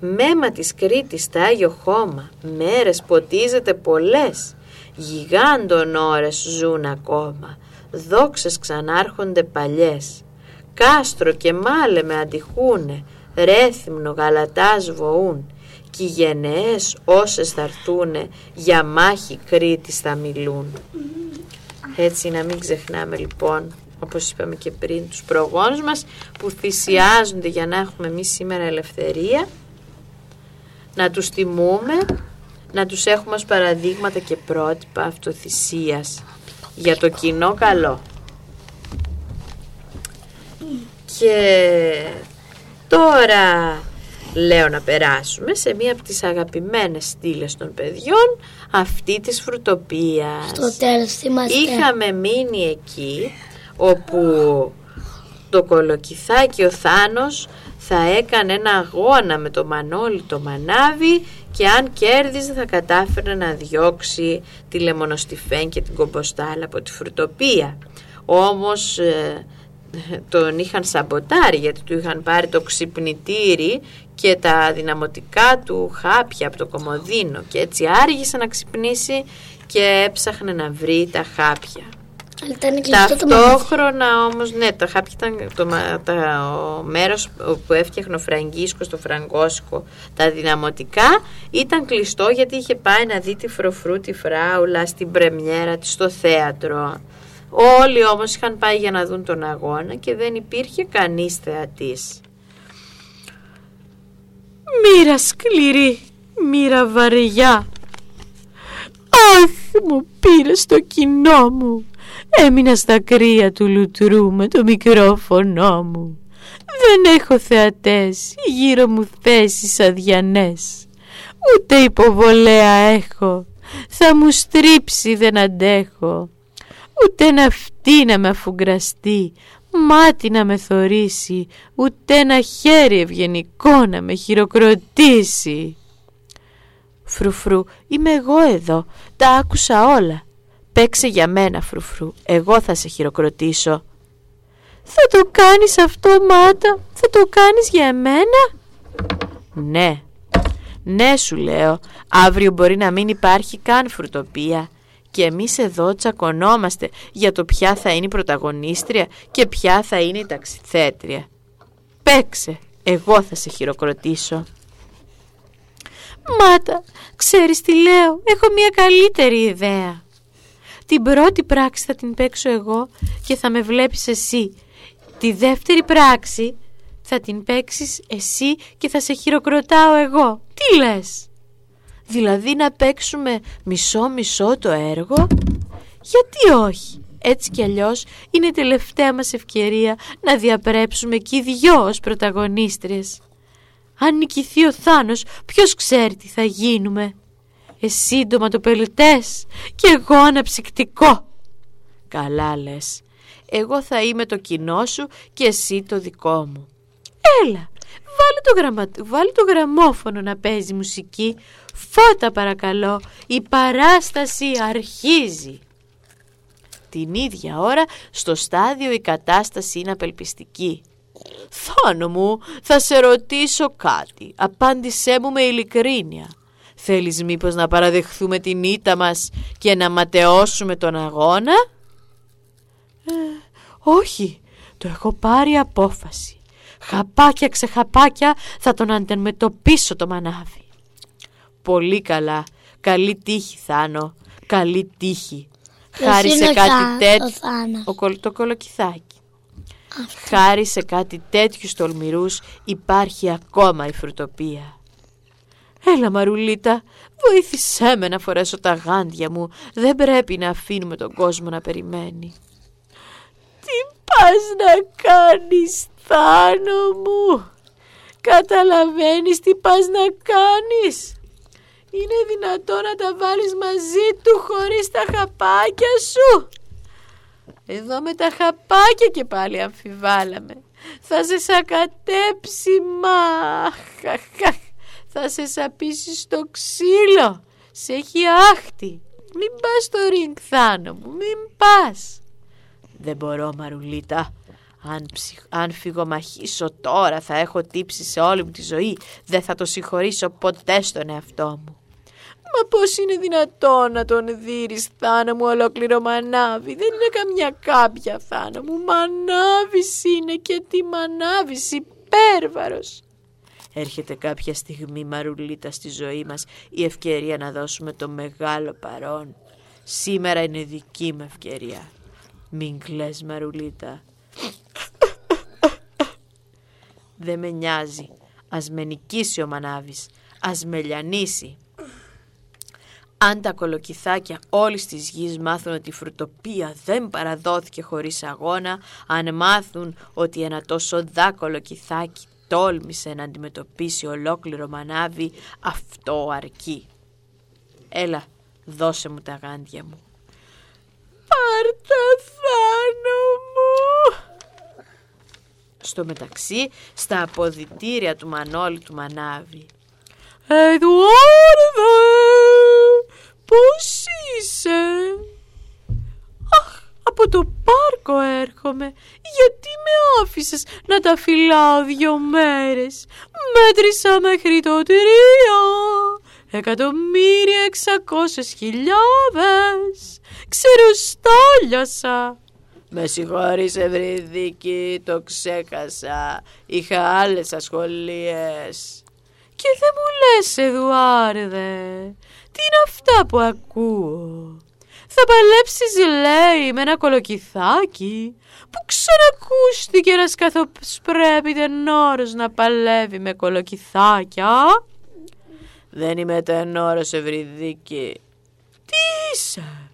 Μέμα της Κρήτης τα Άγιο χώμα, μέρες ποτίζεται πολλές, γιγάντων ώρες ζουν ακόμα, δόξες ξανάρχονται παλιές. Κάστρο και μάλε με αντιχούνε, ρέθυμνο γαλατάς βοούν, κι οι γενναίες όσες θα έρθουνε, για μάχη Κρήτης θα μιλούν. Έτσι να μην ξεχνάμε λοιπόν, όπως είπαμε και πριν, τους προγόνους μας που θυσιάζονται για να έχουμε εμείς σήμερα ελευθερία, να τους τιμούμε, να τους έχουμε ως παραδείγματα και πρότυπα αυτοθυσίας για το κοινό καλό. Και τώρα λέω να περάσουμε σε μία από τις αγαπημένες στήλες των παιδιών, αυτή της φρουτοπίας.
Στο τέλος είμαστε.
Είχαμε μείνει εκεί όπου το κολοκυθάκι ο Θάνος θα έκανε ένα αγώνα με το Μανώλη το Μανάβι
και αν κέρδιζε θα κατάφερε να διώξει τη λεμονοστιφέν και την κομποστάλα από τη φρουτοπία. Όμως ε, τον είχαν σαμποτάρει γιατί του είχαν πάρει το ξυπνητήρι και τα δυναμωτικά του χάπια από το κομοδίνο και έτσι άργησε να ξυπνήσει και έψαχνε να βρει τα χάπια. Ταυτόχρονα όμως, ναι, τα χάπια ήταν το, τα, ο μέρος που έφτιαχνε ο Φραγκίσκος στο Φραγκόσκο, τα δυναμωτικά, ήταν κλειστό γιατί είχε πάει να δει τη φροφρού τη φράουλα στην πρεμιέρα της στο θέατρο. Όλοι όμως είχαν πάει για να δουν τον αγώνα και δεν υπήρχε κανείς θεατής.
Μοίρα σκληρή, μοίρα βαριά. Αχ, μου πήρε το κοινό μου. Έμεινα στα κρύα του λουτρού με το μικρόφωνο μου. Δεν έχω θεατές, γύρω μου θέσεις αδιανές. Ούτε υποβολέα έχω, θα μου στρίψει δεν αντέχω. Ούτε ένα αυτή να με αφουγκραστεί, μάτι να με θωρήσει, ούτε ένα χέρι ευγενικό να με χειροκροτήσει. Φρουφρού, είμαι εγώ εδώ, τα άκουσα όλα. Παίξε για μένα φρουφρού, εγώ θα σε χειροκροτήσω. Θα το κάνεις αυτό Μάτα, θα το κάνεις για εμένα; Ναι, ναι σου λέω, αύριο μπορεί να μην υπάρχει καν φρουτοπία και εμείς εδώ τσακωνόμαστε για το ποια θα είναι η πρωταγωνίστρια και ποια θα είναι η ταξιθέτρια. Παίξε, εγώ θα σε χειροκροτήσω. Μάτα, ξέρεις τι λέω, έχω μια καλύτερη ιδέα. Την πρώτη πράξη θα την παίξω εγώ και θα με βλέπεις εσύ. Τη δεύτερη πράξη θα την παίξεις εσύ και θα σε χειροκροτάω εγώ. Τι λες; Δηλαδή να παίξουμε μισό-μισό το έργο; Γιατί όχι; Έτσι κι αλλιώς είναι η τελευταία μας ευκαιρία να διαπρέψουμε και οι δυο ως πρωταγωνίστριες. Αν νικηθεί ο Θάνος, ποιος ξέρει τι θα γίνουμε; Εσύ ντοματοπελτές και εγώ αναψυκτικό. Καλά λες. Εγώ θα είμαι το κοινό σου και εσύ το δικό μου. Έλα, βάλε το, γραμμα... βάλε το γραμμόφωνο να παίζει μουσική. Φώτα παρακαλώ, η παράσταση αρχίζει. Την ίδια ώρα στο στάδιο η κατάσταση είναι απελπιστική. Θάνο μου, θα σε ρωτήσω κάτι. Απάντησέ μου με ειλικρίνεια. Θέλεις μήπως να παραδεχθούμε την ήττα μας και να ματαιώσουμε τον αγώνα; Ε, όχι, το έχω πάρει απόφαση. Χαπάκια ξεχαπάκια θα τον αντιμετωπίσω το μανάβι. Πολύ καλά. Καλή τύχη Θάνο. Καλή τύχη. Χάρη σε κάτι τέτοιο. Ο, το κολοκυθάκι. Χάρη σε κάτι τέτοιους τολμηρούς υπάρχει ακόμα η φρουτοπία. Έλα Μαρουλίτα, βοήθησέ με να φορέσω τα γάντια μου. Δεν πρέπει να αφήνουμε τον κόσμο να περιμένει. Τι πας να κάνεις Θάνο μου; Καταλαβαίνεις τι πας να κάνεις; Είναι δυνατό να τα βάλεις μαζί του χωρίς τα χαπάκια σου; Εδώ με τα χαπάκια και πάλι αμφιβάλαμε. Θα σε σακατέψει μα. Θα σε σαπίσεις στο ξύλο. Σε έχει άχτη. Μην πας στο ριγκ θάνο μου. Μην πας. Δεν μπορώ Μαρουλίτα. Αν, ψυχ... Αν φυγομαχήσω τώρα θα έχω τύψει σε όλη μου τη ζωή. Δεν θα το συγχωρήσω ποτέ στον εαυτό μου. Μα πώς είναι δυνατό να τον δείρεις Θάνο μου ολόκληρο μανάβι; Δεν είναι καμιά κάποια Θάνο μου. Μανάβης είναι και τι μανάβης υπέρβαρος. Έρχεται κάποια στιγμή Μαρουλίτα στη ζωή μας Η ευκαιρία να δώσουμε το μεγάλο παρόν. Σήμερα είναι δική μου ευκαιρία. Μην κλαις Μαρουλίτα. Δεν με νοιάζει. Ας με νικήσει ο Μανάβης Ας με λιανίσει αν τα κολοκυθάκια όλης της γης μάθουν ότι η φρουτοπία δεν παραδόθηκε χωρίς αγώνα, αν μάθουν ότι ένα τόσο δάκολο κυθάκι τόλμησε να αντιμετωπίσει ολόκληρο μανάβι, αυτό αρκεί. Έλα, δώσε μου τα γάντια μου. Πάρτα θάνο μου! Στο μεταξύ, στα αποδητήρια του Μανώλη του Μανάβη. Εδουάρδε, πώς είσαι; Αχ, από το πάρκο έρχομαι. Γιατί με άφησες να τα φυλάω δυο μέρες; Μέτρησα μέχρι το τρία. Εκατομμύρια εξακόσες χιλιάδες. Ξεροστάλιασα. Με συγχωρείς Ευρυδίκη, το ξέχασα. Είχα άλλες ασχολίες. Και δεν μου λες Εδουάρδε, τι είναι αυτά που ακούω; Θα παλέψεις λέει με ένα κολοκυθάκι που ξανακούστηκε ένας καθώς πρέπει τενόρος να παλεύει με κολοκυθάκια. Δεν είμαι τενόρος Ευρυδίκη. Τι είσαι;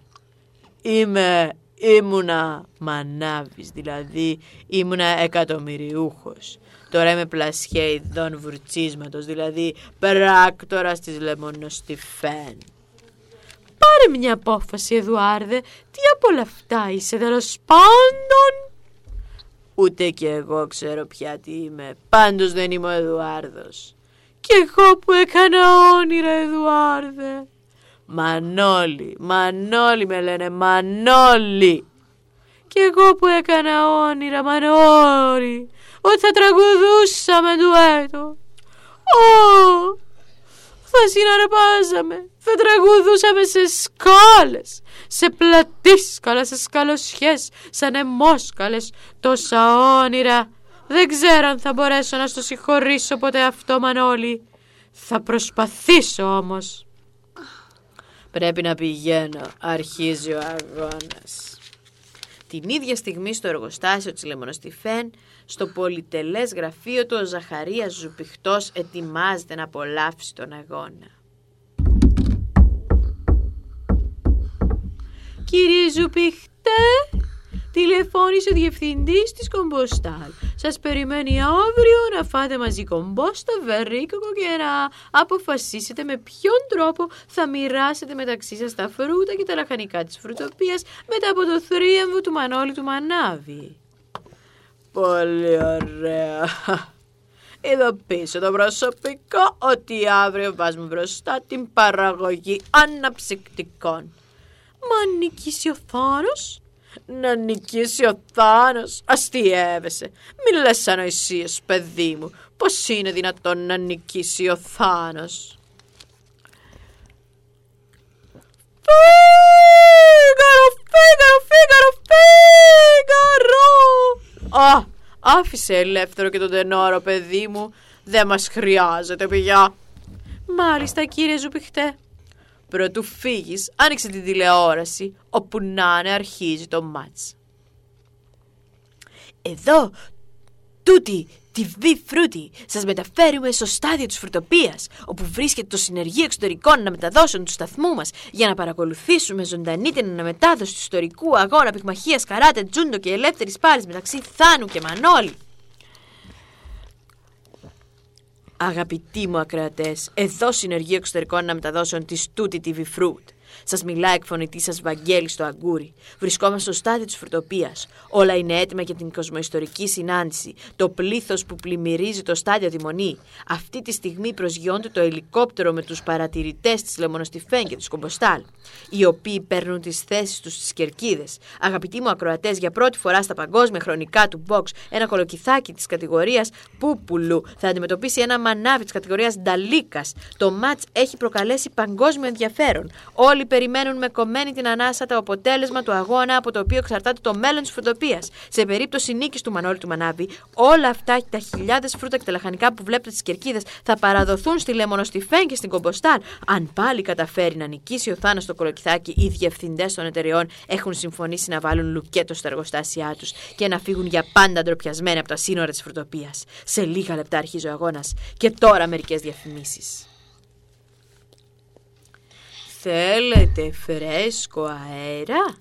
Είμαι ήμουνα μανάβης, δηλαδή ήμουνα εκατομμυριούχος. Τώρα είμαι πλασιέ ειδών βουρτσίσματος, δηλαδή πράκτορας της λεμονοστιφέν. Πάρε μια απόφαση, Εδουάρδε. Τι από όλα αυτά είσαι, τέλο πάντων. Ούτε κι εγώ ξέρω πια τι είμαι. Πάντως δεν είμαι ο Εδουάρδος. Κι εγώ που έκανα όνειρα, Εδουάρδε. Μανώλη, Μανώλη με λένε, Μανώλη. Κι εγώ που έκανα όνειρα, Μανώλη, ότι θα τραγουδούσαμε ντουέτο. Ω, θα συναρπάζαμε, θα τραγουδούσαμε σε σκάλες, σε πλατίσκαλα, σε σκαλοσιές, σαν εμόσκαλες, τόσα όνειρα. Δεν ξέρω αν θα μπορέσω να στο συγχωρήσω ποτέ αυτό, Μανώλη. Θα προσπαθήσω όμως. Πρέπει να πηγαίνω. Αρχίζει ο αγώνας. Την ίδια στιγμή στο εργοστάσιο της Λεμονοστιφέν, στο πολυτελές γραφείο του ο Ζαχαρίας Ζουπιχτός ετοιμάζεται να απολαύσει τον αγώνα. Κύριε Ζουπιχτέ, τηλεφώνησε ο διευθυντής της Κομποστάλ. Σας περιμένει αύριο να φάτε μαζί κομπόστα, βερίκοκο και να αποφασίσετε με ποιον τρόπο θα μοιράσετε μεταξύ σας τα φρούτα και τα λαχανικά της φρουτοπίας μετά από το θρίαμβο του Μανώλη του Μανάβη. Πολύ ωραία. Ειδοποίησε το προσωπικό ότι αύριο βάζουμε μπροστά την παραγωγή αναψυκτικών. Μα νικήσει ο Θάνος. Να νικήσει ο Θάνος. Αστιεύεσαι. Μη λες ανοησίες, παιδί μου. Πώς είναι δυνατόν να νικήσει ο Θάνος; Φίγαρο, φίγαρο, φίγαρο, φίγαρο. Α, άφησε ελεύθερο και τον τενόρο, παιδί μου. Δεν μας χρειάζεται, παιδιά. Μάλιστα, κύριε Ζουπιχτέ. Προτού φύγεις, άνοιξε την τηλεόραση, όπου να είναι αρχίζει το μάτς. Εδώ, Τούτι TV Φρούτι, σας μεταφέρουμε στο στάδιο της φρουτοπίας, όπου βρίσκεται το Συνεργείο Εξωτερικών αναμεταδόσεων του σταθμού μας, για να παρακολουθήσουμε ζωντανή την αναμετάδοση του ιστορικού αγώνα πυγμαχίας καράτε, τζούντο και ελεύθερης πάλης μεταξύ Θάνου και Μανώλη. Αγαπητοί μου ακροατές, εδώ Συνεργείο Εξωτερικών Αναμεταδόσεων τη Τούτη TV Fruit. Σας μιλάει εκφωνητή σας Βαγγέλη στο Αγκούρι. Βρισκόμαστε στο στάδιο της φρουτοπίας. Όλα είναι έτοιμα για την κοσμοϊστορική συνάντηση. Το πλήθος που πλημμυρίζει το στάδιο Δημονή. Αυτή τη στιγμή προσγειώνται το ελικόπτερο με τους παρατηρητές της Λεμονοστιφέν και της Κομποστάλ. Οι οποίοι παίρνουν τις θέσεις τους στις κερκίδες. Αγαπητοί μου ακροατές, για πρώτη φορά στα παγκόσμια χρονικά του box, ένα κολοκυθάκι της κατηγορίας Πούπουλου θα αντιμετωπίσει ένα μανάβι της κατηγορίας Νταλίκας. Το ματ έχει προκαλέσει παγκόσμιο ενδιαφέρον. Όλοι περιμένουν με κομμένη την ανάσα το αποτέλεσμα του αγώνα από το οποίο εξαρτάται το μέλλον της φρουτοπίας. Σε περίπτωση νίκης του Μανώλη του Μανάβη, όλα αυτά τα χιλιάδες φρούτα και τα λαχανικά που βλέπετε στις κερκίδες θα παραδοθούν στη Λεμονοστιφέν και στην Κομποστάλ. Αν πάλι καταφέρει να νικήσει ο Θάνος το κολοκυθάκι, οι διευθυντές των εταιρεών έχουν συμφωνήσει να βάλουν λουκέτο στα εργοστάσια τους και να φύγουν για πάντα ντροπιασμένοι από τα σύνορα της φρουτοπίας. Σε λίγα λεπτά αρχίζει ο αγώνας και τώρα μερικές διαφημίσεις. Θέλετε φρέσκο αέρα,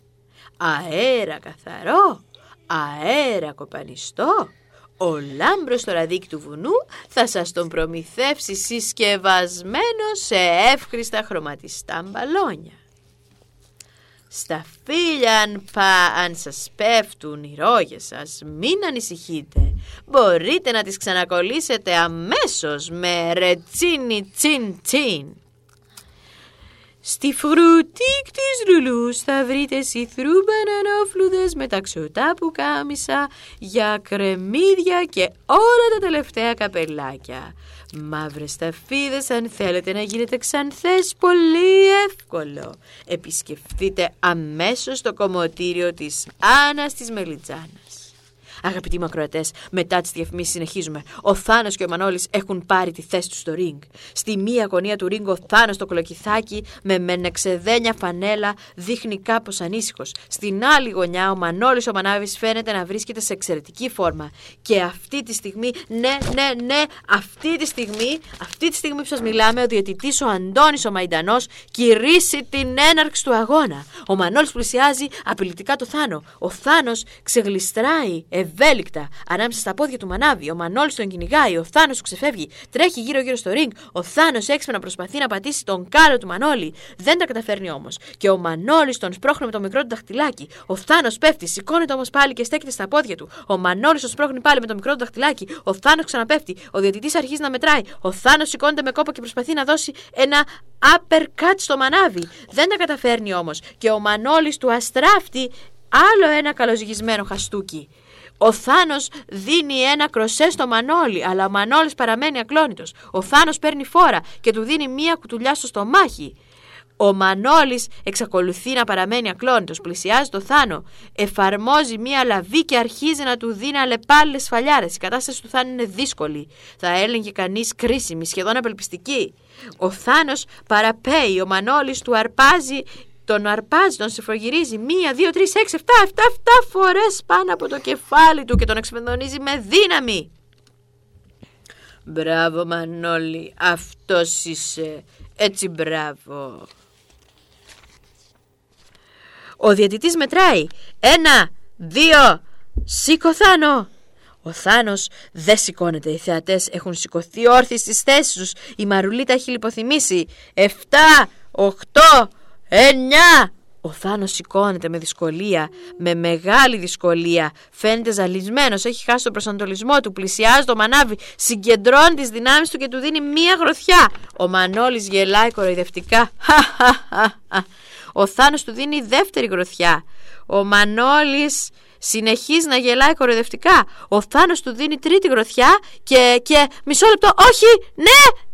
αέρα καθαρό, αέρα κοπανιστό. Ο λάμπρος στο ραδίκι του βουνού θα σας τον προμηθεύσει συσκευασμένο σε εύχριστα χρωματιστά μπαλόνια. Στα φίλια αν, πα, αν σας πέφτουν οι ρόγες σας, μην ανησυχείτε. Μπορείτε να τις ξανακολλήσετε αμέσως με ρετσίνι τσιν τσιν. Στη φρουτίκ της Λουλούς θα βρείτε σιθρού μπανανόφλουδες με ταξιωτά πουκάμισα για κρεμμύδια και όλα τα τελευταία καπελάκια. Μαύρες σταφίδες αν θέλετε να γίνετε ξανθές πολύ εύκολο. Επισκεφτείτε αμέσως το κομμωτήριο της Άννας της Μελιτζάνας. Αγαπητοί μακροατέ, μετά τις διαφημίσεις συνεχίζουμε. Ο Θάνο και ο Μανώλης έχουν πάρει τη θέση τους στο ring. Στη μία γωνία του ring ο Θάνο το κολοκυθάκι με μενεξεδένια φανέλα δείχνει κάπως ανήσυχος. Στην άλλη γωνιά ο Μανώλης ο Μανάβης φαίνεται να βρίσκεται σε εξαιρετική φόρμα. Και αυτή τη στιγμή, ναι, ναι, ναι, αυτή τη στιγμή, αυτή τη στιγμή που σας μιλάμε, ο διαιτητής ο Αντώνης ο Μαϊντανός κηρύσσει την έναρξη του αγώνα. Ο Μανώλης πλησιάζει απειλητικά το Θάνο. Ο Θάνος ξεγλιστράει ευέλικτα ανάμεσα στα πόδια του Μανάβη. Ο Μανώλης τον κυνηγάει, ο Θάνος του ξεφεύγει, τρέχει γύρω-γύρω στο ring. Ο Θάνος έξυπνα προσπαθεί να πατήσει τον κάλο του Μανώλη. Δεν τα καταφέρνει όμως. Και ο Μανώλης τον σπρώχνει με το μικρό του δαχτυλάκι. Ο Θάνος πέφτει, σηκώνεται όμως πάλι και στέκεται στα πόδια του. Ο Μανώλης τον σπρώχνει πάλι με το μικρό του δαχτυλάκι. Ο Θάνος ξαναπέφτει. Ο διαιτητής αρχίζει να μετράει. Ο Θάνος σηκώνεται με κόπο και προσπαθεί να δώσει ένα uppercut στο μανάβι. Δεν τα καταφέρνει όμως. Και ο Μανώλης του αστράφτει άλλο ένα καλοζυγισμένο χαστούκι. Ο Θάνος δίνει ένα κροσέ στο Μανώλη, αλλά ο Μανώλης παραμένει ακλόνητος. Ο Θάνος παίρνει φόρα και του δίνει μία κουτουλιά στο στομάχι. Ο Μανώλης εξακολουθεί να παραμένει ακλόνητος, πλησιάζει το Θάνο, εφαρμόζει μία λαβή και αρχίζει να του δίνει αλεπάλληλες σφαλιάρες. Η κατάσταση του Θάνου είναι δύσκολη. Θα έλεγε κανείς κρίσιμη, σχεδόν απελπιστική. Ο Θάνος παραπέει, ο Μανώλης του αρπάζει τον αρπάζει, τον σεφρογυρίζει μία, δύο, τρεις, έξι, εφτά, εφτά, εφτά φορές πάνω από το κεφάλι του και τον εξφενδονίζει με δύναμη. Μπράβο Μανώλη, αυτός είσαι, έτσι μπράβο. Ο διαιτητής μετράει. Ένα, δύο, σήκω Θάνο. Ο Θάνος δεν σηκώνεται. Οι θεατές έχουν σηκωθεί όρθιοι στις θέσεις τους. Η Μαρουλίτα έχει λιποθυμήσει. Εφτά, οχτώ, Εννιά! Ο Θάνος σηκώνεται με δυσκολία, με μεγάλη δυσκολία. Φαίνεται ζαλισμένος, έχει χάσει τον προσανατολισμό του, πλησιάζει το μανάβι, συγκεντρώνει τις δυνάμεις του και του δίνει μία γροθιά. Ο Μανώλης γελάει κοροϊδευτικά. Ο Θάνος του δίνει δεύτερη γροθιά. Ο Μανώλης συνεχίζει να γελάει κοροϊδευτικά. Ο Θάνος του δίνει τρίτη γροθιά και, και μισό λεπτό, όχι, ναι,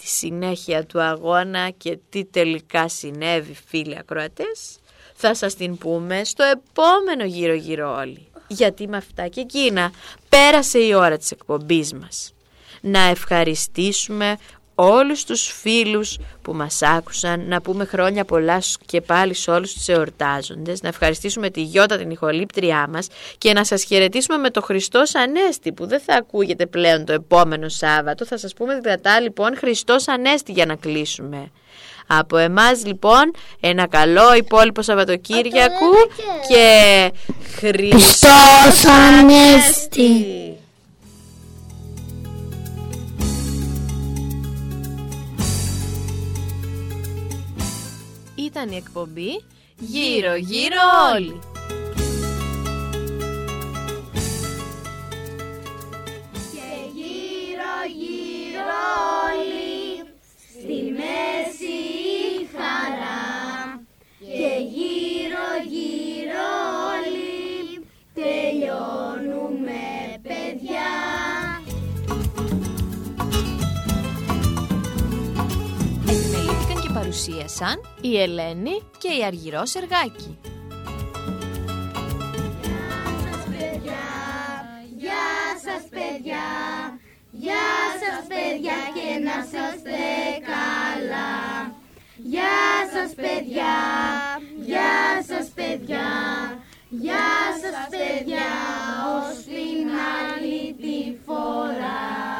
τη συνέχεια του αγώνα και τι τελικά συνέβη φίλοι ακροατές θα σας την πούμε στο επόμενο γύρο γύρω όλοι. Γιατί με αυτά και εκείνα πέρασε η ώρα της εκπομπής μας. Να ευχαριστήσουμε όλους τους φίλους που μας άκουσαν, να πούμε χρόνια πολλά και πάλι σε όλους τους εορτάζοντες, να ευχαριστήσουμε τη Γιώτα την ηχολήπτριά μας και να σας χαιρετήσουμε με το Χριστός Ανέστη που δεν θα ακούγεται πλέον το επόμενο Σάββατο, θα σας πούμε δυνατά λοιπόν Χριστός Ανέστη για να κλείσουμε. Από εμάς λοιπόν ένα καλό υπόλοιπο Σαββατοκύριακου και Χριστός Ανέστη. Ήταν η εκπομπή Γύρω Γύρω Όλοι. Παρουσίασαν η Ελένη και η Αργυρός Σεργάκη.
Γεια σας παιδιά, γεια σας παιδιά και να είστε καλά. Γεια σας παιδιά, γεια σας παιδιά, γεια σας παιδιά, ως την άλλη τη φορά.